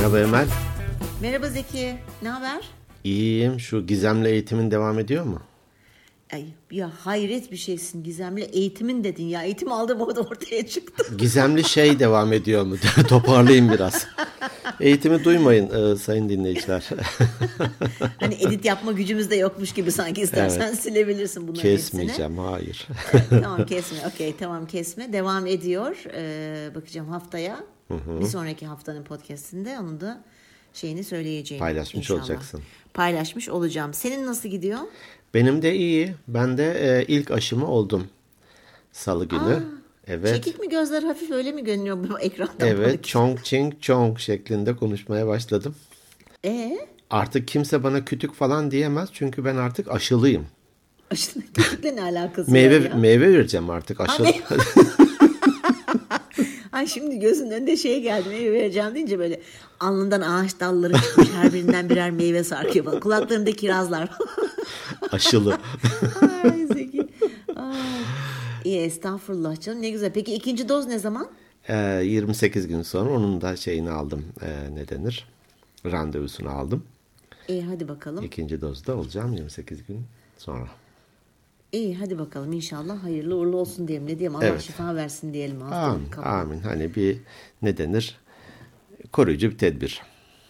Merhaba Emel. Merhaba Zeki, ne haber? İyiyim. Şu gizemli eğitimin devam ediyor mu? Ay ya hayret bir şeysin gizemli eğitimin dedin ya. Eğitim aldım orada ortaya çıktı. Gizemli şey devam ediyor mu? Toparlayayım biraz. Eğitimi duymayın e, sayın dinleyiciler. hani edit yapma gücümüz de yokmuş gibi sanki istersen evet. silebilirsin bunları Kesmeyeceğim hepsini. hayır. tamam kesme okey tamam kesme. Devam ediyor. Ee, bakacağım haftaya. Hı hı. Bir sonraki haftanın podcastinde onun da şeyini söyleyeceğim. Paylaşmış inşallah. olacaksın. Paylaşmış olacağım. Senin nasıl gidiyor? Benim de iyi. Ben de e, ilk aşımı oldum. Salı günü. Aa, evet. Çekik mi gözler hafif öyle mi görünüyor bu ekranda? Evet. Chong Ching Chong şeklinde konuşmaya başladım. Ee? Artık kimse bana kütük falan diyemez. Çünkü ben artık aşılıyım. Aşılı kütükle ne alakası meyve, var ya? Meyve vereceğim artık aşılı. Ay şimdi gözünün önünde şey geldi meyve vereceğim deyince böyle alnından ağaç dalları çıkmış her birinden birer meyve sarkıyor falan. Kulaklarında kirazlar Aşılı. Ay Zeki. Ay. İyi estağfurullah canım ne güzel. Peki ikinci doz ne zaman? Ee, 28 gün sonra onun da şeyini aldım. Ee, ne denir? Randevusunu aldım. İyi hadi bakalım. İkinci dozda olacağım 28 gün sonra. İyi hadi bakalım inşallah hayırlı uğurlu olsun diyelim. Ne diyelim Allah evet. şifa versin diyelim. Amin, amin. Hani bir ne denir? Koruyucu bir tedbir.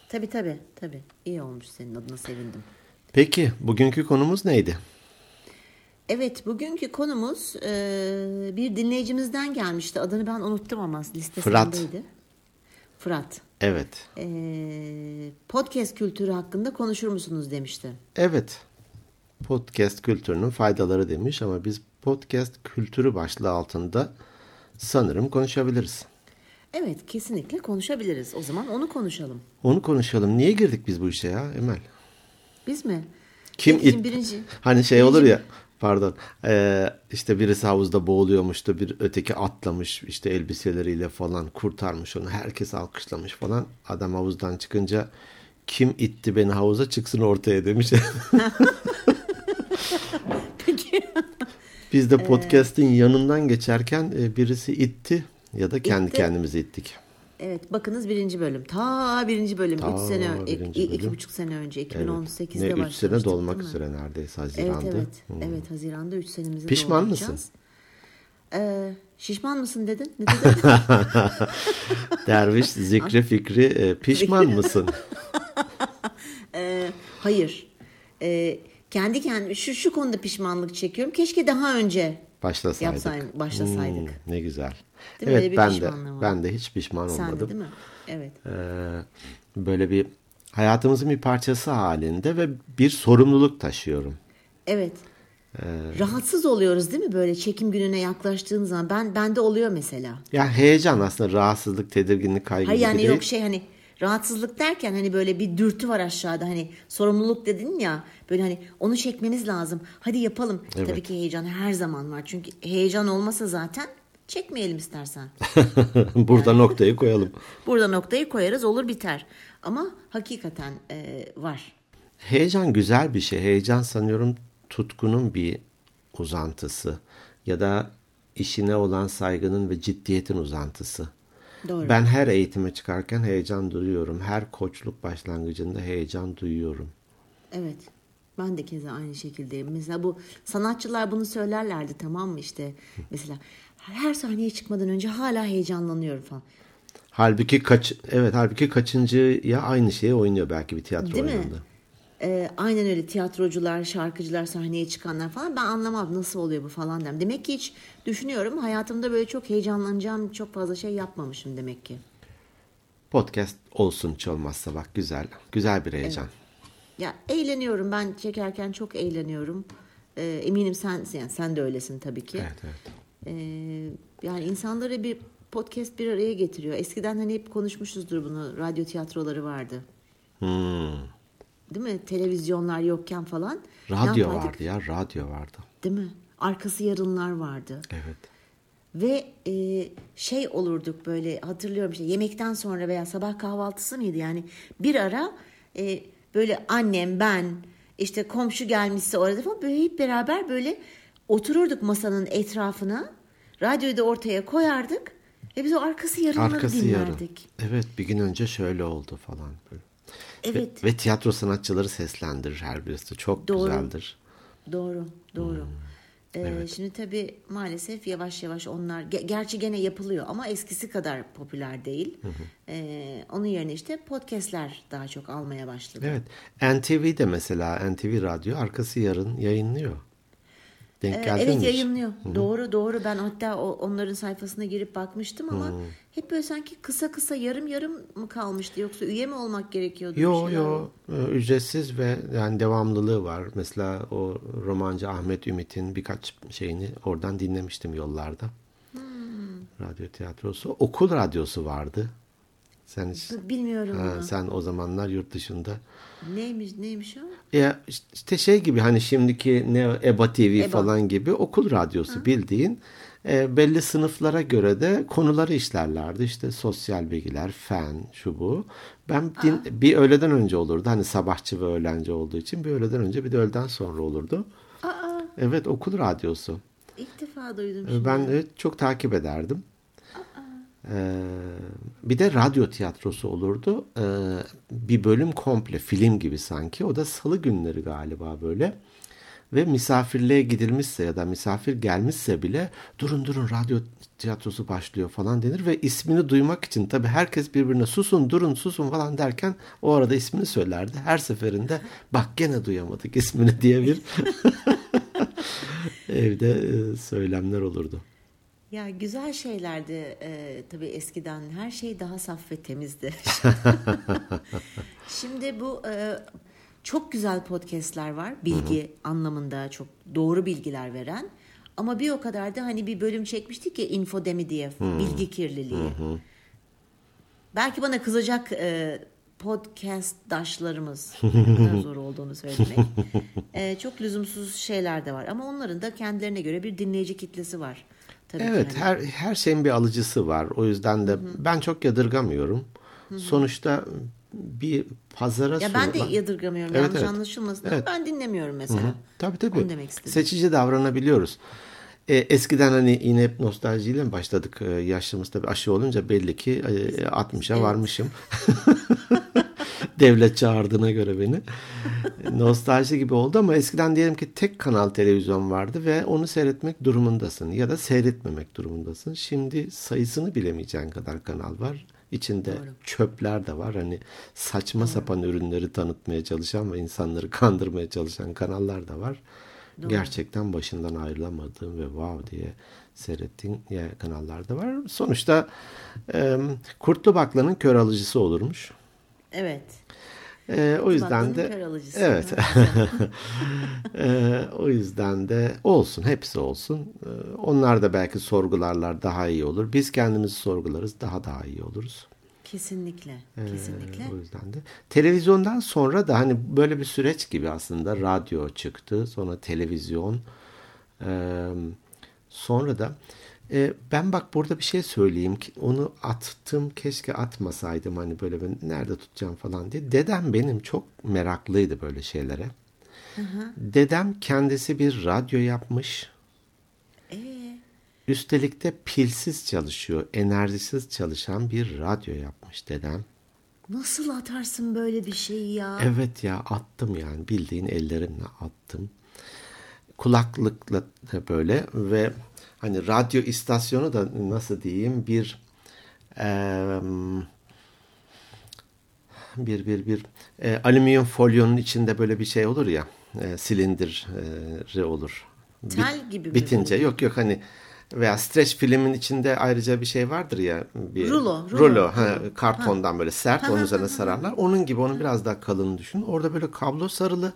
Tabii tabii. tabii. İyi olmuş senin adına sevindim. Peki bugünkü konumuz neydi? Evet bugünkü konumuz e, bir dinleyicimizden gelmişti. Adını ben unuttum ama listesindeydi. Fırat. Fırat. Evet. E, podcast kültürü hakkında konuşur musunuz demişti. Evet. Podcast kültürünün faydaları demiş ama biz podcast kültürü başlığı altında sanırım konuşabiliriz. Evet kesinlikle konuşabiliriz. O zaman onu konuşalım. Onu konuşalım. Niye girdik biz bu işe ya Emel? Biz mi? Kim it? Birinci. Hani şey birinci olur ya pardon ee, işte birisi havuzda boğuluyormuş da bir öteki atlamış işte elbiseleriyle falan kurtarmış onu herkes alkışlamış falan adam havuzdan çıkınca kim itti beni havuza çıksın ortaya demiş. Peki. Biz de podcast'in ee, yanından geçerken e, birisi itti ya da kendi itti. kendimizi ittik. Evet bakınız birinci bölüm. Ta birinci bölüm. Ta üç sene, birinci iki, iki buçuk sene önce 2018'de evet. ne, üç sene dolmak üzere neredeyse Haziran'da. Evet evet. Hmm. Evet Haziran'da üç senemizi Pişman mısın? Ee, şişman mısın dedin? Ne dedin? Derviş zikri fikri e, pişman mısın? ee, hayır. Ee, kendi kendime şu, şu konuda pişmanlık çekiyorum. Keşke daha önce başlasaydık. Yapsaydım, başlasaydık. Hmm, ne güzel. Değil evet ben de var. ben de hiç pişman Sen olmadım. De, değil mi? Evet. Ee, böyle bir hayatımızın bir parçası halinde ve bir sorumluluk taşıyorum. Evet. Ee, Rahatsız oluyoruz değil mi böyle çekim gününe yaklaştığın zaman? Ben bende oluyor mesela. Ya heyecan aslında rahatsızlık, tedirginlik, kaygı Hayır yani yok şey hani rahatsızlık derken hani böyle bir dürtü var aşağıda hani sorumluluk dedin ya böyle hani onu çekmemiz lazım. Hadi yapalım. Evet. Tabii ki heyecan her zaman var. Çünkü heyecan olmasa zaten çekmeyelim istersen. Burada yani, noktayı koyalım. Burada noktayı koyarız olur biter. Ama hakikaten e, var. Heyecan güzel bir şey. Heyecan sanıyorum tutkunun bir uzantısı ya da işine olan saygının ve ciddiyetin uzantısı. Doğru. Ben her eğitime çıkarken heyecan duyuyorum. Her koçluk başlangıcında heyecan duyuyorum. Evet. Ben de keza aynı şekildeyim. Mesela bu sanatçılar bunu söylerlerdi tamam mı işte. Mesela her sahneye çıkmadan önce hala heyecanlanıyorum falan. Halbuki kaç evet halbuki kaçıncı ya aynı şeyi oynuyor belki bir tiyatro Değil oyununda. Mi? Ee, aynen öyle tiyatrocular, şarkıcılar sahneye çıkanlar falan ben anlamam nasıl oluyor bu falan dem. Demek ki hiç düşünüyorum hayatımda böyle çok heyecanlanacağım çok fazla şey yapmamışım demek ki. Podcast olsun hiç olmazsa bak güzel. Güzel bir heyecan. Evet. Ya eğleniyorum ben çekerken çok eğleniyorum. Ee, eminim sen yani sen de öylesin tabii ki. Evet evet. Ee, yani insanları bir podcast bir araya getiriyor. Eskiden hani hep konuşmuşuzdur bunu. Radyo tiyatroları vardı. Hmm. Değil mi? Televizyonlar yokken falan. Radyo vardı ya, radyo vardı. Değil mi? Arkası yarınlar vardı. Evet. Ve e, şey olurduk böyle hatırlıyorum işte yemekten sonra veya sabah kahvaltısı mıydı yani bir ara e, böyle annem ben işte komşu gelmişse orada falan böyle hep beraber böyle otururduk masanın etrafına radyoyu da ortaya koyardık E biz o arkası yarınları arkası dinlerdik. Yarın. Evet bir gün önce şöyle oldu falan böyle. Evet. Ve, ve tiyatro sanatçıları seslendirir her birisi. Çok doğru. güzeldir. Doğru, doğru. Hmm. Ee, evet. Şimdi tabii maalesef yavaş yavaş onlar gerçi gene yapılıyor ama eskisi kadar popüler değil. Hı hı. Ee, onun yerine işte podcastler daha çok almaya başladı. Evet. NTV de mesela NTV Radyo arkası yarın yayınlıyor. Denk ee, evet mi? yayınlıyor. Hı-hı. Doğru doğru ben hatta onların sayfasına girip bakmıştım ama Hı-hı. hep böyle sanki kısa kısa yarım yarım mı kalmıştı yoksa üye mi olmak gerekiyordu? Yok yok ee, ücretsiz ve yani devamlılığı var. Mesela o romancı Ahmet Ümit'in birkaç şeyini oradan dinlemiştim yollarda. Hmm. Radyo tiyatrosu. Okul radyosu vardı. Sen hiç, bilmiyorum ha. Sen o zamanlar yurt dışında. Neymiş neymiş o? Ya işte şey gibi hani şimdiki ne EBA TV EBA. falan gibi okul radyosu ha. bildiğin e, belli sınıflara göre de konuları işlerlerdi. İşte sosyal bilgiler, fen, şu bu. Ben din, bir öğleden önce olurdu. Hani sabahçı ve öğlenci olduğu için bir öğleden önce bir de öğleden sonra olurdu. Aa. Evet okul radyosu. İlk defa duydum. Şimdi. Ben de çok takip ederdim. Ee, bir de radyo tiyatrosu olurdu. Ee, bir bölüm komple film gibi sanki. O da salı günleri galiba böyle. Ve misafirliğe gidilmişse ya da misafir gelmişse bile durun durun radyo tiyatrosu başlıyor falan denir ve ismini duymak için tabi herkes birbirine susun durun susun falan derken o arada ismini söylerdi. Her seferinde bak gene duyamadık ismini diye bir evde e, söylemler olurdu. Ya güzel şeylerdi e, tabii eskiden her şey daha saf ve temizdi. Şimdi bu e, çok güzel podcastler var bilgi Hı-hı. anlamında çok doğru bilgiler veren. Ama bir o kadar da hani bir bölüm çekmiştik ya infodemi diye Hı-hı. bilgi kirliliği. Hı-hı. Belki bana kızacak e, podcast daşlarımız kadar zor olduğunu söylemek. e, çok lüzumsuz şeyler de var ama onların da kendilerine göre bir dinleyici kitlesi var. Tabii evet her her şeyin bir alıcısı var. O yüzden de Hı-hı. ben çok yadırgamıyorum. Hı-hı. Sonuçta bir pazara Ya ben de yadırgamıyorum. Evet, yanlış evet. anlaşılmasın. Evet. Ben dinlemiyorum mesela. Hı-hı. Tabii tabii. Onu demek istedim. Seçici davranabiliyoruz. E, eskiden hani yine hep nostaljiyle mi başladık? E, yaşlımız tabii aşı olunca belli ki e, 60'a evet. varmışım. Devlet çağırdığına göre beni. Nostalji gibi oldu ama eskiden diyelim ki tek kanal televizyon vardı ve onu seyretmek durumundasın ya da seyretmemek durumundasın. Şimdi sayısını bilemeyeceğin kadar kanal var. İçinde Doğru. çöpler de var. Hani saçma Doğru. sapan ürünleri tanıtmaya çalışan ve insanları kandırmaya çalışan kanallar da var. Doğru. Gerçekten başından ayrılamadığım ve wow diye seyrettiğin kanallar da var. Sonuçta e, Kurtlu Bakla'nın kör alıcısı olurmuş. Evet. E, o yüzden de evet. e, o yüzden de olsun, hepsi olsun. E, onlar da belki sorgularlar daha iyi olur. Biz kendimizi sorgularız, daha daha iyi oluruz. Kesinlikle, kesinlikle. Ee, o yüzden de televizyondan sonra da hani böyle bir süreç gibi aslında radyo çıktı, sonra televizyon, ee, sonra da e, ben bak burada bir şey söyleyeyim ki onu attım keşke atmasaydım hani böyle ben nerede tutacağım falan diye. Dedem benim çok meraklıydı böyle şeylere. Hı hı. Dedem kendisi bir radyo yapmış. Ee? Üstelik de pilsiz çalışıyor, enerjisiz çalışan bir radyo yapmış dedem. Nasıl atarsın böyle bir şeyi ya? Evet ya attım yani bildiğin ellerimle attım. Kulaklıkla böyle ve hani radyo istasyonu da nasıl diyeyim bir e, bir bir bir e, alüminyum folyonun içinde böyle bir şey olur ya e, silindiri olur. Tel gibi Bitince mi? yok yok hani veya streç filmin içinde ayrıca bir şey vardır ya bir rulo rulo, rulo ha, kartondan ha. böyle sert ha, onun üzerine sararlar. Onun gibi onun biraz daha kalın düşün. Orada böyle kablo sarılı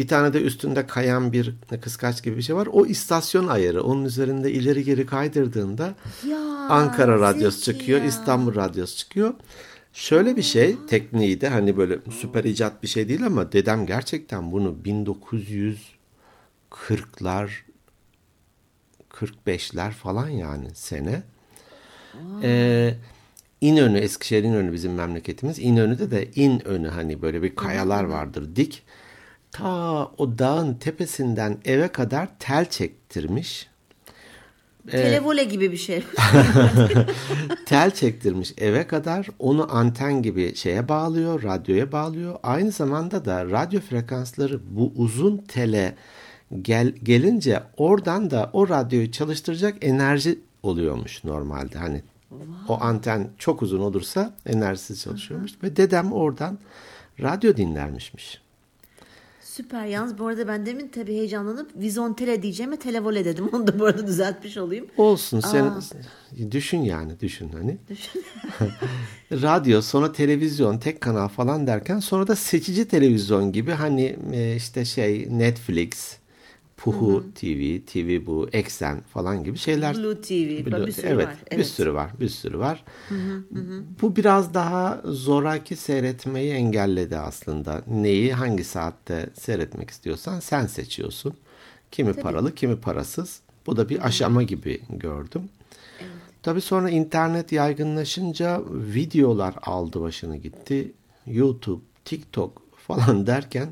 bir tane de üstünde kayan bir kıskaç gibi bir şey var. O istasyon ayarı. Onun üzerinde ileri geri kaydırdığında ya, Ankara radyosu çıkıyor, ya. İstanbul radyosu çıkıyor. Şöyle bir şey tekniği de hani böyle süper icat bir şey değil ama dedem gerçekten bunu 1940'lar 45'ler falan yani sene. Ee, İnönü, Eskişehir İnönü bizim memleketimiz. İnönü'de de İnönü hani böyle bir kayalar vardır dik ta o dağın tepesinden eve kadar tel çektirmiş. Televole gibi bir şey. tel çektirmiş eve kadar onu anten gibi şeye bağlıyor, radyoya bağlıyor. Aynı zamanda da radyo frekansları bu uzun tele gel, gelince oradan da o radyoyu çalıştıracak enerji oluyormuş normalde. Hani wow. o anten çok uzun olursa enerjisiz çalışıyormuş ve dedem oradan radyo dinlermişmiş. Süper. Yalnız bu arada ben demin tabii heyecanlanıp vizontele diyeceğime televole dedim. Onu da bu arada düzeltmiş olayım. Olsun. Sen Aa. düşün yani düşün hani. Düşün. Radyo sonra televizyon tek kanal falan derken sonra da seçici televizyon gibi hani e, işte şey Netflix Puhu Hı-hı. TV, TV bu, Eksen falan gibi şeyler. Blue TV, Blue, bir sürü evet, var. Evet, bir sürü var, bir sürü var. Hı hı, Bu biraz daha zoraki seyretmeyi engelledi aslında. Neyi hangi saatte seyretmek istiyorsan sen seçiyorsun. Kimi Tabii. paralı, kimi parasız. Bu da bir hı aşama gibi gördüm. Evet. Tabii sonra internet yaygınlaşınca videolar aldı başını gitti. YouTube, TikTok falan derken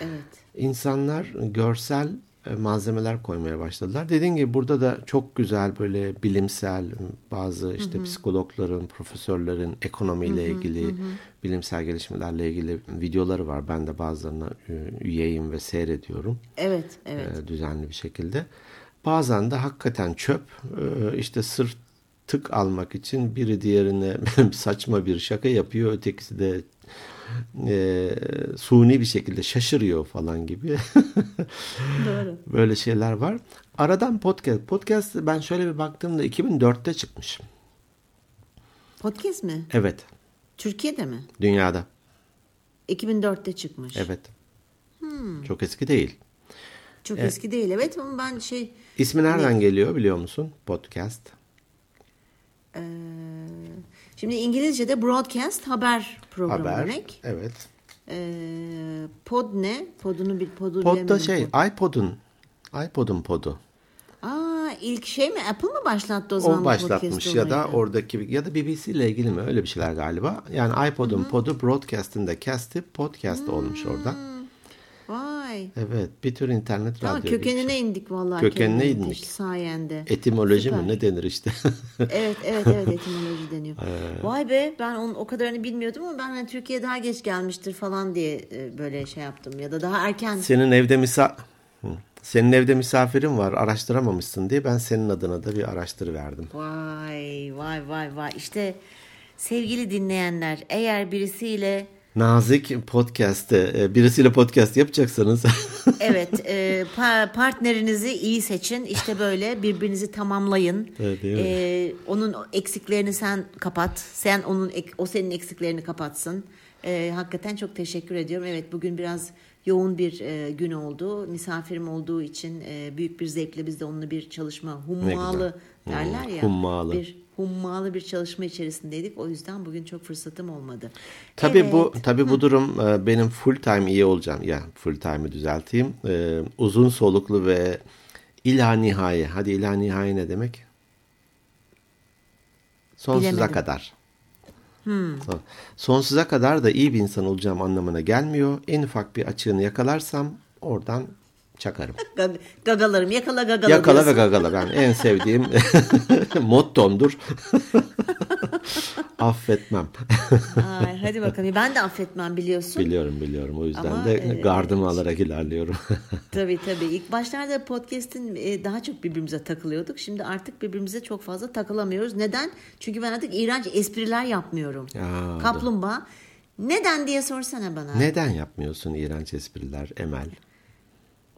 evet. insanlar görsel malzemeler koymaya başladılar. Dediğim gibi burada da çok güzel böyle bilimsel bazı işte hı hı. psikologların, profesörlerin ekonomiyle hı hı, ilgili, hı. bilimsel gelişmelerle ilgili videoları var. Ben de bazılarına e, üyeyim ve seyrediyorum. Evet, evet. E, düzenli bir şekilde. Bazen de hakikaten çöp işte sırf tık almak için biri diğerine saçma bir şaka yapıyor. Ötekisi de e, suni bir şekilde şaşırıyor falan gibi. Doğru. Böyle şeyler var. Aradan podcast. Podcast ben şöyle bir baktığımda 2004'te çıkmış. Podcast mi? Evet. Türkiye'de mi? Dünyada. 2004'te çıkmış. Evet. Hmm. Çok eski değil. Çok evet. eski değil evet ama ben şey... İsmi nereden ne? geliyor biliyor musun? Podcast. Ee, Şimdi İngilizce'de broadcast haber programı haber, demek. Evet. Ee, pod ne? Podunu bir podu Pod da şey pod. iPod'un iPod'un podu. Aa ilk şey mi? Apple mı başlattı o zaman? O başlatmış ya da oradaki ya da BBC ile ilgili mi öyle bir şeyler galiba. Yani iPod'un podu broadcast'ın da cast'i podcast hmm. olmuş oradan. Vay. Evet bir tür internet tamam, radyo. Kökenine şey. indik vallahi. Kökenine indik. Sayende. Etimoloji Süper. mi ne denir işte. evet evet evet etimoloji deniyor. Ee. Vay be ben onun o kadarını bilmiyordum ama ben hani Türkiye daha geç gelmiştir falan diye e, böyle şey yaptım. Ya da daha erken. Senin evde misal senin evde misafirin var araştıramamışsın diye ben senin adına da bir araştırıverdim. Vay vay vay vay işte sevgili dinleyenler eğer birisiyle nazik podcast'te e, birisiyle podcast yapacaksanız. evet e, partnerinizi iyi seçin işte böyle birbirinizi tamamlayın. Evet, e, onun eksiklerini sen kapat sen onun o senin eksiklerini kapatsın. E, hakikaten çok teşekkür ediyorum. Evet bugün biraz yoğun bir e, gün oldu. Misafirim olduğu için e, büyük bir zevkle biz de onunla bir çalışma hummalı derler ya. Hummalı. Bir hummalı bir çalışma içerisindeydik. O yüzden bugün çok fırsatım olmadı. Tabii evet. bu tabii bu durum e, benim full time iyi olacağım. Ya yani full time'ı düzelteyim. Ee, uzun soluklu ve ila nihai. Hadi ila nihai ne demek? Sonsuza Bilemedim. kadar. Hmm. Sonsuza kadar da iyi bir insan olacağım anlamına gelmiyor. En ufak bir açığını yakalarsam oradan çakarım. Gagalarım yakala gagala Yakala diyorsun. ve gagala ben en sevdiğim mottomdur. Affetmem. Ay, hadi bakalım. Ben de affetmem biliyorsun. Biliyorum biliyorum. O yüzden Ama, de e, gardımı evet. alarak ilerliyorum. tabii tabii. İlk başlarda podcast'in e, daha çok birbirimize takılıyorduk. Şimdi artık birbirimize çok fazla takılamıyoruz. Neden? Çünkü ben artık iğrenç espriler yapmıyorum. Ya, Kaplumbağa. Neden diye sorsana bana. Neden yapmıyorsun iğrenç espriler Emel?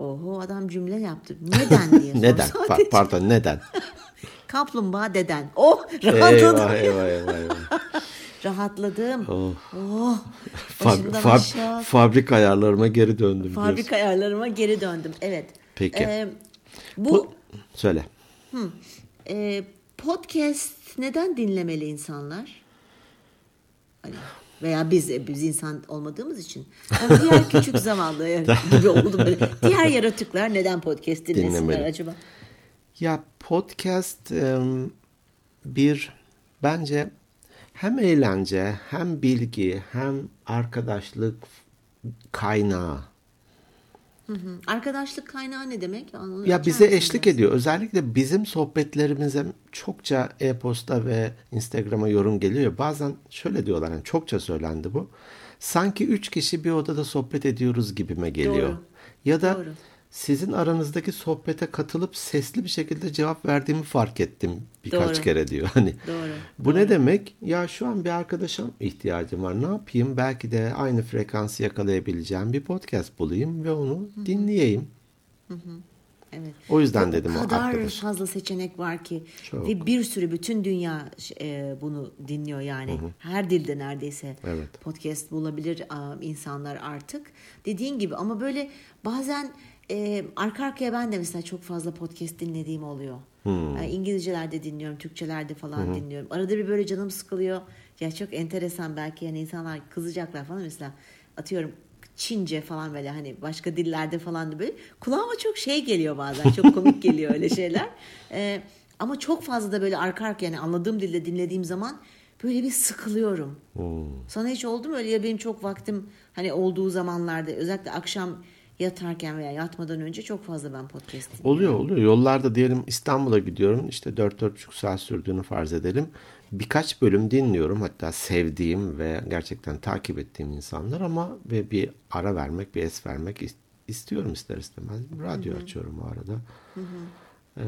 Oho adam cümle yaptı. Neden diye Neden? Pa- pardon neden? Kaplumbağa deden. Oh rahatladım. Eyvah eyvah eyvah. eyvah. Rahatladım. Oh. oh. Fab- fab- fabrik ayarlarıma geri döndüm. Fabrik diyorsun. ayarlarıma geri döndüm. Evet. Peki. Ee, bu po- söyle. Hı, e, podcast neden dinlemeli insanlar? Hani veya biz biz insan olmadığımız için. Yani diğer küçük zavallı gibi oldum böyle. Diğer yaratıklar neden podcast dinlesinler Dinlemeli. acaba? Ya podcast bir bence hem eğlence hem bilgi hem arkadaşlık kaynağı. Hı hı. Arkadaşlık kaynağı ne demek? Onu ya bize eşlik biraz? ediyor. Özellikle bizim sohbetlerimize çokça e-posta ve Instagram'a yorum geliyor. Bazen şöyle diyorlar yani çokça söylendi bu. Sanki üç kişi bir odada sohbet ediyoruz gibime geliyor. Doğru. Ya da Doğru sizin aranızdaki sohbete katılıp sesli bir şekilde cevap verdiğimi fark ettim birkaç Doğru. kere diyor. Hani Doğru. bu Doğru. ne demek? Ya şu an bir arkadaşa ihtiyacım var. Ne yapayım? Belki de aynı frekansı yakalayabileceğim bir podcast bulayım ve onu Hı-hı. dinleyeyim. Hı-hı. Evet. O yüzden o dedim o kadar arkadaş. fazla seçenek var ki Çok. ve bir sürü bütün dünya e, bunu dinliyor yani. Hı hı. Her dilde neredeyse evet. podcast bulabilir insanlar artık. Dediğin gibi ama böyle bazen e, arka arkaya ben de mesela çok fazla podcast dinlediğim oluyor. Hmm. Yani İngilizcelerde dinliyorum, Türkçelerde falan hmm. dinliyorum. Arada bir böyle canım sıkılıyor. Ya çok enteresan belki yani insanlar kızacaklar falan mesela atıyorum Çince falan böyle hani başka dillerde falan da böyle kulağıma çok şey geliyor bazen çok komik geliyor öyle şeyler. Ee, ama çok fazla da böyle arka arka yani anladığım dilde dinlediğim zaman böyle bir sıkılıyorum. Hmm. Sana hiç oldu mu öyle ya benim çok vaktim hani olduğu zamanlarda özellikle akşam yatarken veya yatmadan önce çok fazla ben podcast dinliyorum. Oluyor oluyor. Yollarda diyelim İstanbul'a gidiyorum. işte 4-4,5 saat sürdüğünü farz edelim. Birkaç bölüm dinliyorum. Hatta sevdiğim ve gerçekten takip ettiğim insanlar ama ve bir ara vermek, bir es vermek istiyorum ister istemez. Radyo Hı-hı. açıyorum o arada. Ee,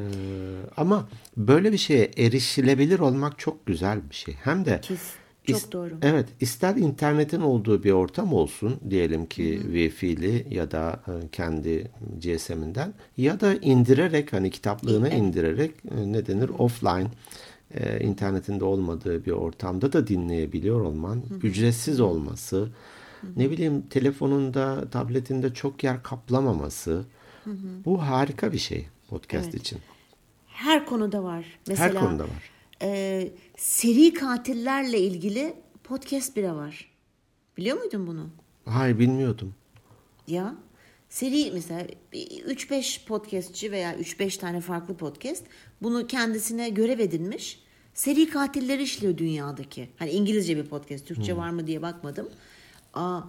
ama böyle bir şeye erişilebilir olmak çok güzel bir şey. Hem de Kes, çok İst, doğru. Evet, ister internetin olduğu bir ortam olsun diyelim ki Wi-Fi'li ya da e, kendi GSM'inden ya da indirerek hani kitaplığını evet. indirerek e, ne denir offline e, internetinde olmadığı bir ortamda da dinleyebiliyor olman, Hı-hı. ücretsiz olması, Hı-hı. ne bileyim telefonunda, tabletinde çok yer kaplamaması. Hı-hı. Bu harika bir şey podcast evet. için. Her konuda var. Mesela Her konuda var e, seri katillerle ilgili podcast bile var. Biliyor muydun bunu? Hayır bilmiyordum. Ya seri mesela 3-5 podcastçi veya 3-5 tane farklı podcast bunu kendisine görev edinmiş. Seri katilleri işliyor dünyadaki. Hani İngilizce bir podcast, Türkçe hmm. var mı diye bakmadım. Aa,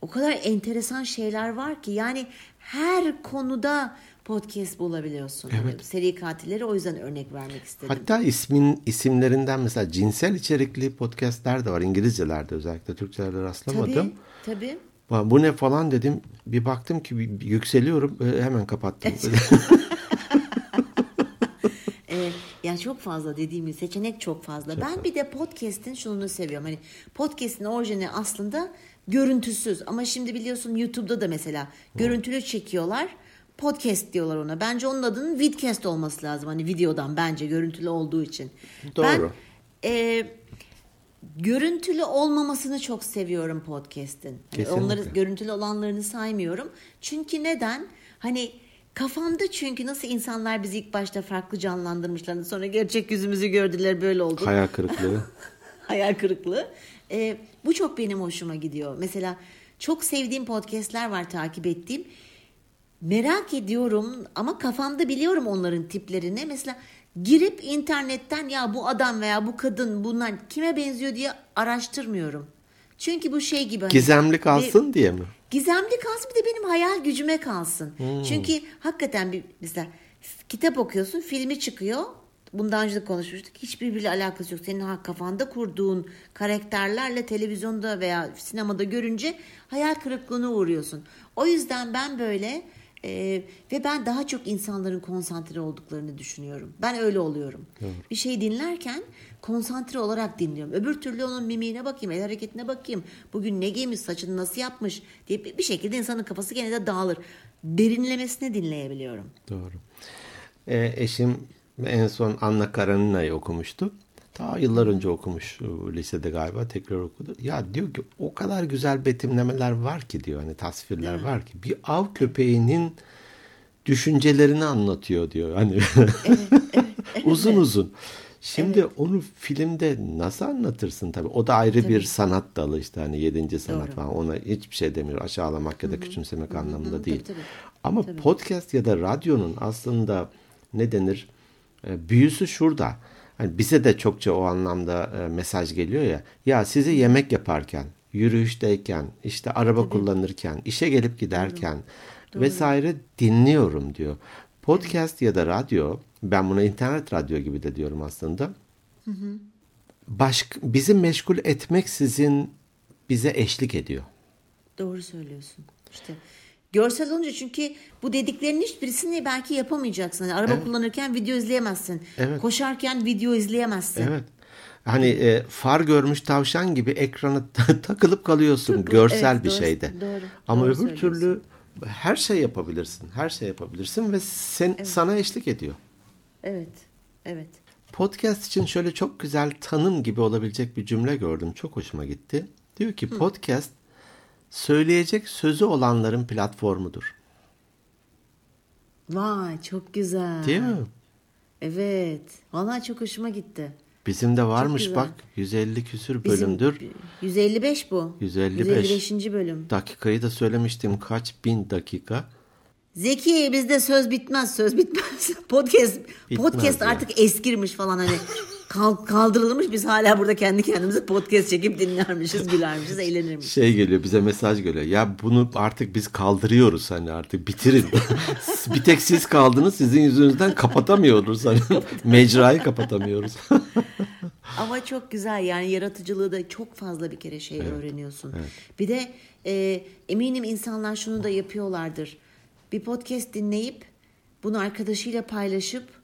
o kadar enteresan şeyler var ki yani her konuda podcast bulabiliyorsun. Evet. Yani seri katilleri o yüzden örnek vermek istedim. Hatta ismin isimlerinden mesela cinsel içerikli podcastler de var İngilizcelerde özellikle Türkçelerde rastlamadım. Tabii tabii. Bu ne falan dedim. Bir baktım ki yükseliyorum e, hemen kapattım. evet, yani çok fazla dediğimiz seçenek çok fazla. Çok ben fazla. bir de podcast'in şunu seviyorum. Hani podcast'in orijini aslında görüntüsüz ama şimdi biliyorsun YouTube'da da mesela görüntülü çekiyorlar podcast diyorlar ona. Bence onun adının vidcast olması lazım. Hani videodan bence görüntülü olduğu için. Doğru. Ben e, görüntülü olmamasını çok seviyorum podcast'in. Hani onları görüntülü olanlarını saymıyorum. Çünkü neden? Hani kafamda çünkü nasıl insanlar bizi ilk başta farklı canlandırmışlardı. Sonra gerçek yüzümüzü gördüler böyle oldu. Hayal kırıklığı. Hayal kırıklığı. E, bu çok benim hoşuma gidiyor. Mesela çok sevdiğim podcastler var takip ettiğim merak ediyorum ama kafamda biliyorum onların tiplerini. Mesela girip internetten ya bu adam veya bu kadın bunlar kime benziyor diye araştırmıyorum. Çünkü bu şey gibi. Hani gizemli kalsın bir, diye mi? Gizemli kalsın bir de benim hayal gücüme kalsın. Hmm. Çünkü hakikaten bir mesela kitap okuyorsun filmi çıkıyor. Bundan önce de konuşmuştuk. Hiçbirbiriyle alakası yok. Senin kafanda kurduğun karakterlerle televizyonda veya sinemada görünce hayal kırıklığına uğruyorsun. O yüzden ben böyle ee, ve ben daha çok insanların konsantre olduklarını düşünüyorum. Ben öyle oluyorum. Evet. Bir şey dinlerken konsantre olarak dinliyorum. Öbür türlü onun mimiğine bakayım, el hareketine bakayım. Bugün ne giymiş, saçını nasıl yapmış diye bir şekilde insanın kafası gene de dağılır. Derinlemesine dinleyebiliyorum. Doğru. Ee, eşim en son Anna Karenina'yı okumuştu. Ta yıllar önce okumuş lisede galiba tekrar okudu. Ya diyor ki o kadar güzel betimlemeler var ki diyor hani tasvirler var ki bir av köpeğinin düşüncelerini anlatıyor diyor hani evet, evet, uzun uzun. Şimdi evet. onu filmde nasıl anlatırsın tabii. O da ayrı tabii. bir sanat dalı işte hani yedinci sanat Doğru. falan. Ona hiçbir şey demiyor. Aşağılamak ya da küçümsemek Hı-hı. anlamında Hı-hı. değil. Tabii, tabii. Ama tabii. podcast ya da radyonun aslında ne denir? E, büyüsü şurada Hani bize de çokça o anlamda e, mesaj geliyor ya. Ya sizi yemek yaparken, yürüyüşteyken, işte araba Tabii. kullanırken, işe gelip giderken, Doğru. vesaire dinliyorum diyor. Podcast ya da radyo, ben buna internet radyo gibi de diyorum aslında. Hı hı. Bizi meşgul etmek sizin bize eşlik ediyor. Doğru söylüyorsun. İşte görsel olunca çünkü bu dediklerinin hiçbirisini belki yapamayacaksın. Yani araba evet. kullanırken video izleyemezsin. Evet. Koşarken video izleyemezsin. Evet. Hani e, far görmüş tavşan gibi ekrana takılıp kalıyorsun Takıl, görsel evet, bir doğru, şeyde. Doğru. Ama doğru öbür türlü her şey yapabilirsin. Her şey yapabilirsin ve sen evet. sana eşlik ediyor. Evet. Evet. Podcast için şöyle çok güzel tanım gibi olabilecek bir cümle gördüm. Çok hoşuma gitti. Diyor ki Hı. podcast söyleyecek sözü olanların platformudur. Vay çok güzel. Değil mi? Evet. Vallahi çok hoşuma gitti. Bizim de varmış bak 150 küsür bölümdür. Bizim, 155 bu. 155. 155. bölüm. Dakikayı da söylemiştim kaç bin dakika. Zeki bizde söz bitmez söz bitmez. Podcast bitmez podcast yani. artık eskirmiş falan hani kaldırılmış biz hala burada kendi kendimize podcast çekip dinlermişiz, gülermişiz, eğlenirmişiz. Şey geliyor bize mesaj geliyor. Ya bunu artık biz kaldırıyoruz hani artık bitirin. bir tek siz kaldınız sizin yüzünüzden kapatamıyoruz hani mecrayı kapatamıyoruz. Ama çok güzel yani yaratıcılığı da çok fazla bir kere şey evet. öğreniyorsun. Evet. Bir de e, eminim insanlar şunu da yapıyorlardır. Bir podcast dinleyip bunu arkadaşıyla paylaşıp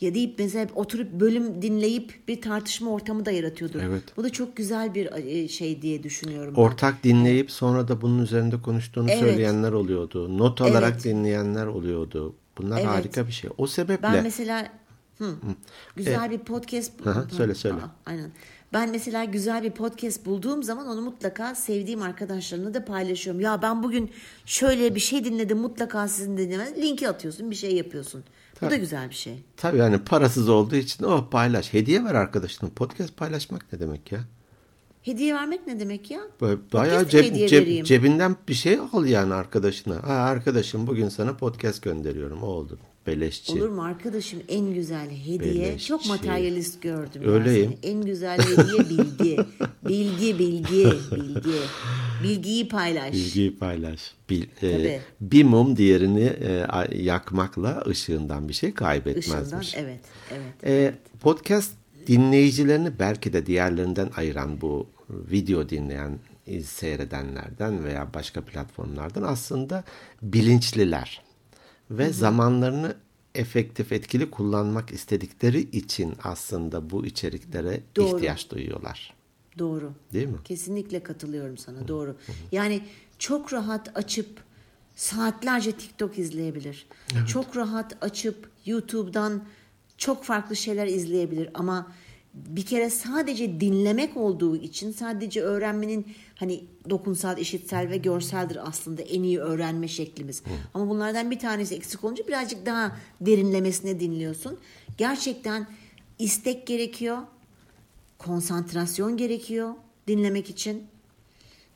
ya deyip mesela oturup bölüm dinleyip bir tartışma ortamı da yaratıyordur. Evet. Bu da çok güzel bir e, şey diye düşünüyorum. Ortak ben. dinleyip sonra da bunun üzerinde konuştuğunu evet. söyleyenler oluyordu. Not alarak evet. dinleyenler oluyordu. Bunlar evet. harika bir şey. O sebeple Ben mesela hı, güzel e, bir podcast hı, söyle söyle. Aa, aynen. Ben mesela güzel bir podcast bulduğum zaman onu mutlaka sevdiğim arkadaşlarımla da paylaşıyorum. Ya ben bugün şöyle bir şey dinledim mutlaka sizin dinlemeniz. Linki atıyorsun bir şey yapıyorsun. Tabii. Bu da güzel bir şey. Tabii yani parasız olduğu için o oh, paylaş. Hediye ver arkadaşına. Podcast paylaşmak ne demek ya? Hediye vermek ne demek ya? Bayağı ceb, ceb, cebinden bir şey al yani arkadaşına. Ha, arkadaşım bugün sana podcast gönderiyorum. O oldu. Beleşçi. Olur mu arkadaşım en güzel hediye. Beleşçi. Çok materyalist gördüm. Öyleyim. En güzel hediye bilgi. bilgi, bilgi, bilgi. Bilgiyi paylaş. Bilgiyi paylaş. Bil, e, bir mum diğerini e, yakmakla ışığından bir şey kaybetmezmiş. Işığından evet. evet, e, evet. Podcast dinleyicilerini belki de diğerlerinden ayıran bu video dinleyen seyredenlerden veya başka platformlardan aslında bilinçliler ve Hı-hı. zamanlarını efektif etkili kullanmak istedikleri için aslında bu içeriklere Doğru. ihtiyaç duyuyorlar. Doğru. Değil mi? Kesinlikle katılıyorum sana. Hı. Doğru. Hı. Yani çok rahat açıp saatlerce TikTok izleyebilir. Evet. Çok rahat açıp YouTube'dan çok farklı şeyler izleyebilir ama bir kere sadece dinlemek olduğu için sadece öğrenmenin hani dokunsal, işitsel ve görseldir aslında en iyi öğrenme şeklimiz. Hı. Ama bunlardan bir tanesi eksik olunca birazcık daha derinlemesine dinliyorsun. Gerçekten istek gerekiyor, konsantrasyon gerekiyor dinlemek için.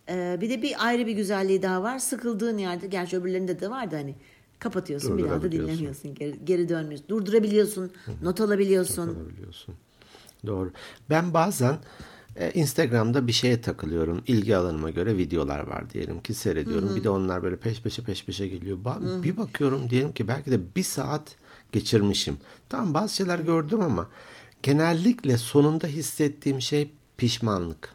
Ee, bir de bir ayrı bir güzelliği daha var. Sıkıldığın yerde, gerçi öbürlerinde de vardı hani kapatıyorsun bir daha da dinlemiyorsun. Geri, geri dönmüyorsun. Durdurabiliyorsun, not alabiliyorsun. Not alabiliyorsun. Doğru. Ben bazen e, Instagram'da bir şeye takılıyorum. İlgi alanıma göre videolar var diyelim ki seyrediyorum. Hı-hı. Bir de onlar böyle peş peşe peş peşe geliyor. Ba- bir bakıyorum diyelim ki belki de bir saat geçirmişim. Tamam bazı şeyler gördüm ama genellikle sonunda hissettiğim şey pişmanlık.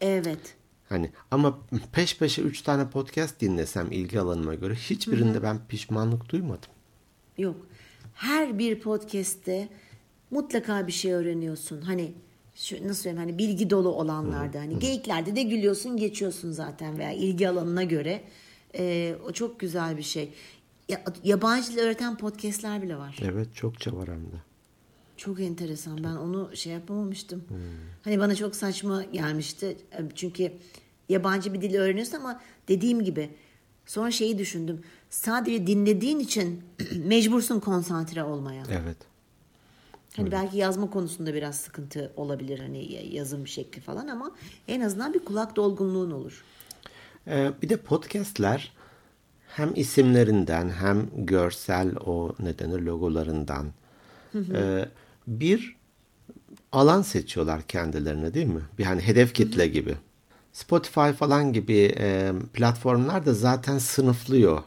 Evet. Hani ama peş peşe üç tane podcast dinlesem ilgi alanıma göre hiçbirinde Hı-hı. ben pişmanlık duymadım. Yok. Her bir podcast'te mutlaka bir şey öğreniyorsun. Hani şu, nasıl söyleyeyim hani bilgi dolu olanlarda hani geyiklerde de gülüyorsun geçiyorsun zaten veya ilgi alanına göre e, o çok güzel bir şey. Ya, yabancı dil öğreten podcastler bile var. Evet çokça var hem de. Çok enteresan. Ben onu şey yapamamıştım. Hmm. Hani bana çok saçma gelmişti. Çünkü yabancı bir dil öğreniyorsun ama dediğim gibi sonra şeyi düşündüm. Sadece dinlediğin için mecbursun konsantre olmaya. Evet. Hani evet. belki yazma konusunda biraz sıkıntı olabilir hani yazım şekli falan ama en azından bir kulak dolgunluğun olur. Ee, bir de podcastler hem isimlerinden hem görsel o nedeni logolarından e, bir alan seçiyorlar kendilerine değil mi? Bir hani hedef kitle gibi. Spotify falan gibi e, platformlar da zaten sınıflıyor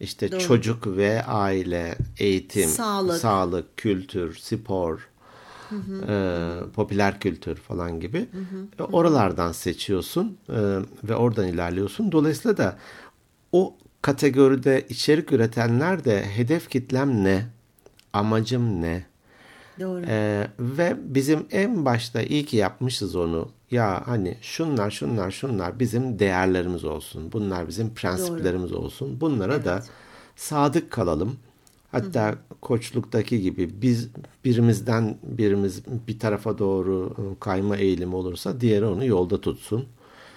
işte Doğru. çocuk ve aile, eğitim, sağlık, sağlık kültür, spor, hı hı. E, popüler kültür falan gibi hı hı. E, oralardan seçiyorsun e, ve oradan ilerliyorsun. Dolayısıyla da o kategoride içerik üretenler de hedef kitlem ne, amacım ne, Doğru. Ee, ve bizim en başta iyi ki yapmışız onu. Ya hani şunlar şunlar şunlar bizim değerlerimiz olsun. Bunlar bizim prensiplerimiz Doğru. olsun. Bunlara evet. da sadık kalalım. Hatta Hı-hı. koçluktaki gibi biz birimizden birimiz bir tarafa doğru kayma eğilimi olursa diğeri onu yolda tutsun.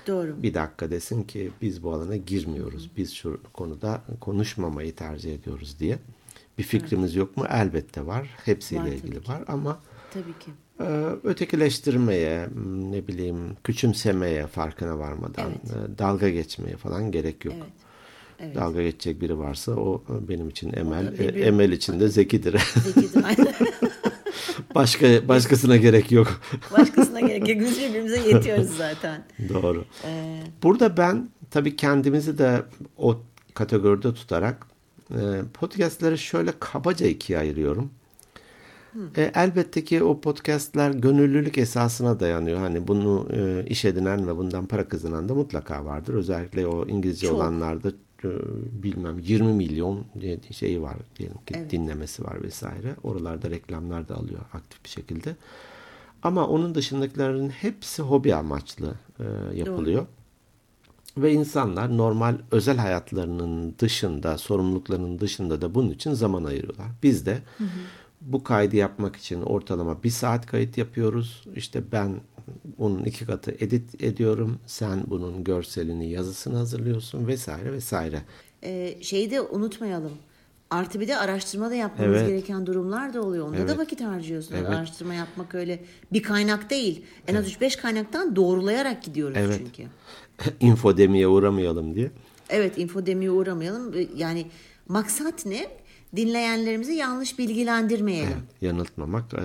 Doğru. Bir dakika desin ki biz bu alana girmiyoruz. Biz şu konuda konuşmamayı tercih ediyoruz diye. Bir fikrimiz evet. yok mu? Elbette var. Hepsiyle var, ilgili var ama tabii ki. E, ötekileştirmeye, ne bileyim, küçümsemeye farkına varmadan, evet. E, dalga geçmeye falan gerek yok. Evet. Evet. Dalga geçecek biri varsa o benim için Emel, e. Emel için de Zeki'dir. Zeki'dir Başka başkasına gerek yok. Başkasına gerek yok. Biz birbirimize yetiyoruz zaten. Doğru. Ee... Burada ben tabii kendimizi de o kategoride tutarak e, podcastları şöyle kabaca ikiye ayırıyorum. E, elbette ki o podcastler gönüllülük esasına dayanıyor. Hani bunu e, iş edinen ve bundan para kazanan da mutlaka vardır. Özellikle o İngilizce Çok. olanlarda e, bilmem 20 milyon şeyi var diyelim ki evet. dinlemesi var vesaire. Oralarda reklamlar da alıyor aktif bir şekilde. Ama onun dışındakilerin hepsi hobi amaçlı e, yapılıyor. Doğru. Ve insanlar normal özel hayatlarının dışında, sorumluluklarının dışında da bunun için zaman ayırıyorlar. Biz de hı hı. bu kaydı yapmak için ortalama bir saat kayıt yapıyoruz. İşte ben onun iki katı edit ediyorum. Sen bunun görselini, yazısını hazırlıyorsun vesaire vesaire. Ee, şeyi de unutmayalım. Artı bir de araştırma da yapmamız evet. gereken durumlar da oluyor. Onda evet. da vakit harcıyorsunuz. Evet. Araştırma yapmak öyle bir kaynak değil. En az 3-5 kaynaktan doğrulayarak gidiyoruz evet. çünkü. infodemiye uğramayalım diye. Evet infodemiye uğramayalım. Yani maksat ne? Dinleyenlerimizi yanlış bilgilendirmeyelim. Evet, yanıltmamak, e,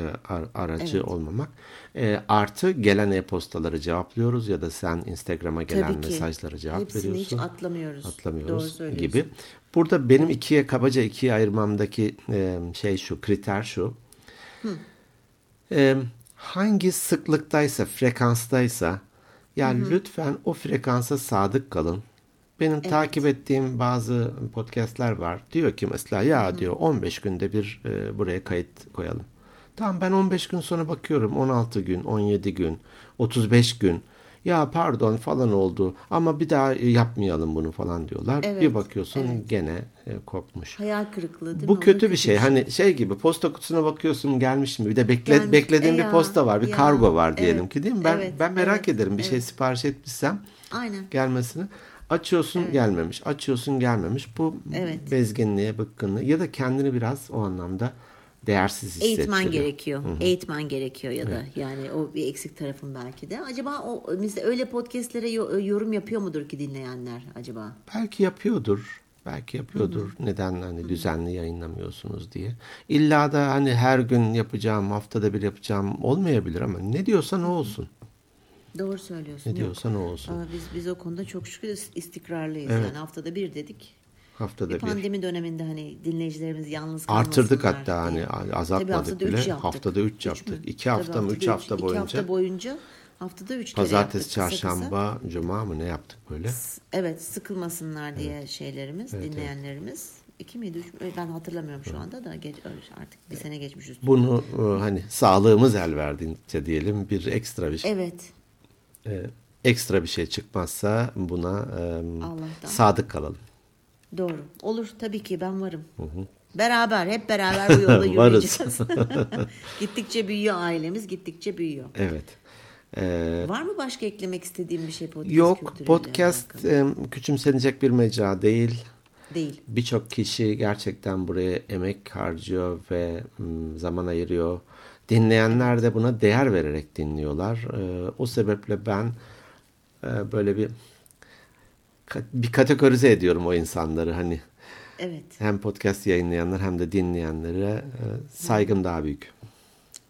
aracı evet. olmamak. E, artı gelen e-postaları cevaplıyoruz ya da sen Instagram'a gelen mesajları cevap Hepsini veriyorsun. Hepsini hiç atlamıyoruz. Atlamıyoruz Doğru gibi. Burada benim evet. ikiye kabaca ikiye ayırmamdaki e, şey şu, kriter şu. Hı. hangi sıklıktaysa, frekanstaysa yani hı hı. lütfen o frekansa sadık kalın. Benim evet. takip ettiğim bazı podcastler var. Diyor ki mesela ya hı hı. diyor 15 günde bir e, buraya kayıt koyalım. Tamam ben 15 gün sonra bakıyorum 16 gün, 17 gün, 35 gün ya pardon falan oldu ama bir daha yapmayalım bunu falan diyorlar. Evet, bir bakıyorsun evet. gene e, kopmuş. Hayal kırıklığı değil Bu mi? kötü bir şey. şey. Hani şey gibi posta kutusuna bakıyorsun gelmiş mi? Bir de bekle, gelmiş. beklediğin e bir ya, posta var, bir ya. kargo var diyelim evet, ki değil mi? Ben evet, ben merak evet, ederim bir şey evet. şey sipariş etmişsem Aynen. gelmesini. Açıyorsun evet. gelmemiş, açıyorsun gelmemiş. Bu evet. bezginliğe, bıkkınlığı ya da kendini biraz o anlamda değersiz hissettiriyor. Eğitmen gerekiyor. Hı-hı. Eğitmen gerekiyor ya da evet. yani o bir eksik tarafın belki de. Acaba o mesela öyle podcastlere yorum yapıyor mudur ki dinleyenler acaba? Belki yapıyordur. Belki yapıyordur. Hı-hı. Neden hani Hı-hı. düzenli yayınlamıyorsunuz diye. İlla da hani her gün yapacağım, haftada bir yapacağım olmayabilir ama ne diyorsan o olsun. Doğru söylüyorsun. Ne diyorsan o olsun. Aa, biz biz o konuda çok şükür istikrarlıyız. Evet. Yani haftada bir dedik Haftada bir. Pandemi bir. döneminde hani dinleyicilerimiz yalnız. Artırdık hatta hani azaltmadık haftada bile. Üç yaptık. Haftada 3 yaptık. 2 hafta mı 3 hafta üç, boyunca. 2 hafta boyunca haftada 3 kere Pazartesi, çarşamba, kısa cuma mı ne yaptık böyle? Evet sıkılmasınlar diye evet. şeylerimiz, evet, dinleyenlerimiz. Evet. İki miydi? Üç, ben hatırlamıyorum şu anda da geç, artık bir sene geçmiş üstüne. Bunu e, hani sağlığımız el verdiğince diyelim bir ekstra bir şey. Evet. E, ekstra bir şey çıkmazsa buna e, sadık kalalım. Doğru. Olur tabii ki ben varım. Hı hı. Beraber hep beraber bu yolda yürüyeceğiz. gittikçe büyüyor ailemiz, gittikçe büyüyor. Evet. Ee, Var mı başka eklemek istediğim bir şey podcast Yok, podcast e, küçümsenecek bir mecra değil. Değil. Birçok kişi gerçekten buraya emek harcıyor ve zaman ayırıyor. Dinleyenler de buna değer vererek dinliyorlar. E, o sebeple ben e, böyle bir bir kategorize ediyorum o insanları hani. Evet. Hem podcast yayınlayanlar hem de dinleyenlere e, saygım Hı. daha büyük.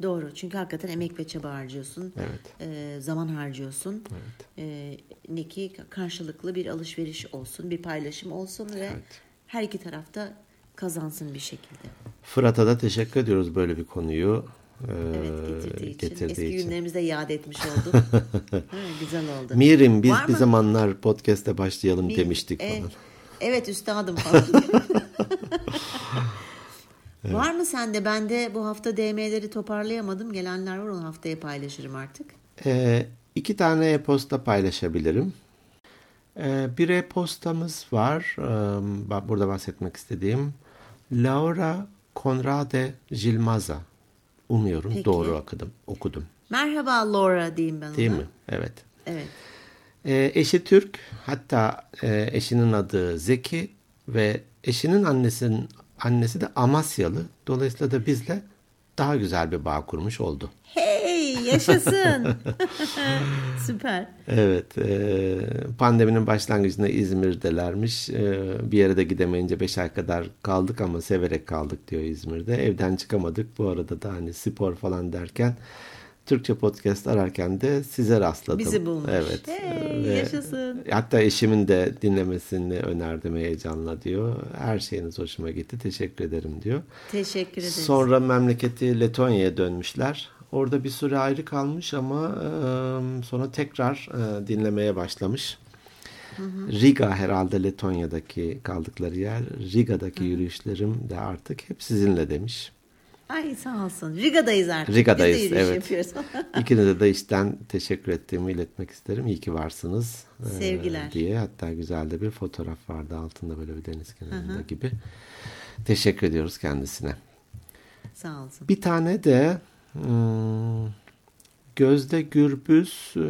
Doğru. Çünkü hakikaten emek ve çaba harcıyorsun. Evet. E, zaman harcıyorsun. Evet. E, ne ki karşılıklı bir alışveriş olsun, bir paylaşım olsun ve evet. her iki tarafta kazansın bir şekilde. Fırat'a da teşekkür ediyoruz böyle bir konuyu evet, getirdiği, için. Getirdiği Eski için. günlerimizde yad etmiş olduk. güzel oldu. Mirim biz Var bir mı? zamanlar podcast'e başlayalım Mirim, demiştik e, falan. Evet üstadım falan. evet. Var mı sende? Ben de bu hafta DM'leri toparlayamadım. Gelenler var onu haftaya paylaşırım artık. Ee, iki tane e-posta paylaşabilirim. Ee, bir e-postamız var. Ee, burada bahsetmek istediğim. Laura Conrade Gilmaza. Umuyorum Peki. doğru okudum. okudum. Merhaba Laura diyeyim ben Değil ona. mi? Evet. Evet. E, eşi Türk. Hatta e, eşinin adı Zeki ve eşinin annesinin annesi de Amasyalı. Dolayısıyla da bizle daha güzel bir bağ kurmuş oldu. Hey yaşasın. Süper. Evet. E, pandeminin başlangıcında İzmir'delermiş. E, bir yere de gidemeyince 5 ay kadar kaldık ama severek kaldık diyor İzmir'de. Evden çıkamadık. Bu arada da hani spor falan derken Türkçe podcast ararken de size rastladım. Bizi bulmuş. Evet. Hey, Ve yaşasın. Hatta eşimin de dinlemesini önerdim heyecanla diyor. Her şeyiniz hoşuma gitti. Teşekkür ederim diyor. Teşekkür ederiz. Sonra memleketi Letonya'ya dönmüşler. Orada bir süre ayrı kalmış ama e, sonra tekrar e, dinlemeye başlamış. Hı hı. Riga herhalde Letonya'daki kaldıkları yer. Riga'daki hı. yürüyüşlerim de artık hep sizinle demiş. Ay sağ olsun. Riga'dayız artık. Riga'dayız Biz de evet. yapıyoruz. İkinize de işten teşekkür ettiğimi iletmek isterim. İyi ki varsınız. Sevgiler. E, diye hatta güzel de bir fotoğraf vardı altında böyle bir deniz kenarında gibi. Teşekkür ediyoruz kendisine. Sağ olsun. Bir tane de Gözde Gürbüz e,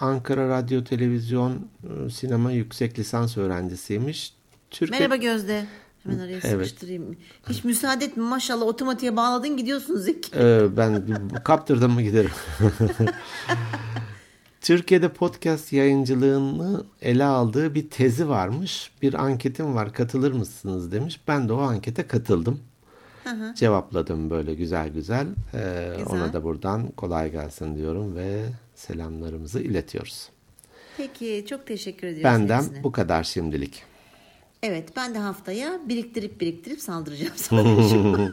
Ankara Radyo Televizyon e, Sinema Yüksek Lisans öğrencisiymiş. Türkiye... Merhaba Gözde. Hemen araya evet. sıkıştırayım. Hiç müsaade etme maşallah otomatiğe bağladın gidiyorsun Zeki. Ee, ben kaptırdım mı giderim. Türkiye'de podcast yayıncılığını ele aldığı bir tezi varmış. Bir anketim var katılır mısınız demiş. Ben de o ankete katıldım. Hı Cevapladım böyle güzel güzel. Ee, güzel. Ona da buradan kolay gelsin diyorum ve selamlarımızı iletiyoruz. Peki çok teşekkür ediyoruz. Benden hepsine. bu kadar şimdilik. Evet ben de haftaya biriktirip biriktirip saldıracağım sana.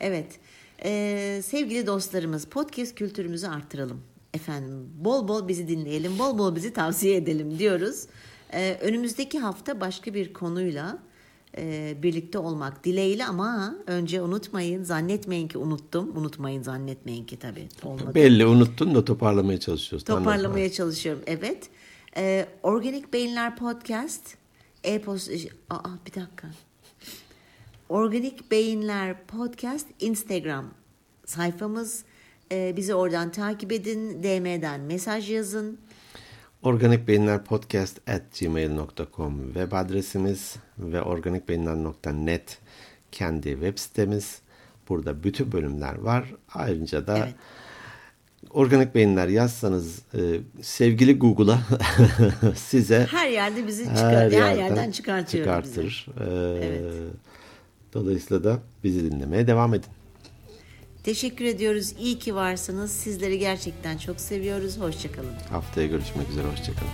evet ee, sevgili dostlarımız podcast kültürümüzü arttıralım. Efendim bol bol bizi dinleyelim, bol bol bizi tavsiye edelim diyoruz. Ee, önümüzdeki hafta başka bir konuyla birlikte olmak dileğiyle ama önce unutmayın zannetmeyin ki unuttum unutmayın zannetmeyin ki tabii olmadı. Belli unuttun da toparlamaya çalışıyoruz. Toparlamaya Anladım. çalışıyorum evet. E, Organik Beyinler Podcast e-post aa bir dakika. Organik Beyinler Podcast Instagram sayfamız. E, bizi oradan takip edin. DM'den mesaj yazın. Organik Beyinler Podcast at gmail.com web adresimiz ve organikbeyinler.net kendi web sitemiz. Burada bütün bölümler var. Ayrıca da evet. Organik Beyinler yazsanız e, sevgili Google'a size her yerde bizi çıkar, her, yerden her yerden çıkartıyor çıkartır. Bizi. Ee, evet. Dolayısıyla da bizi dinlemeye devam edin. Teşekkür ediyoruz. İyi ki varsınız. Sizleri gerçekten çok seviyoruz. Hoşçakalın. Haftaya görüşmek üzere. Hoşçakalın.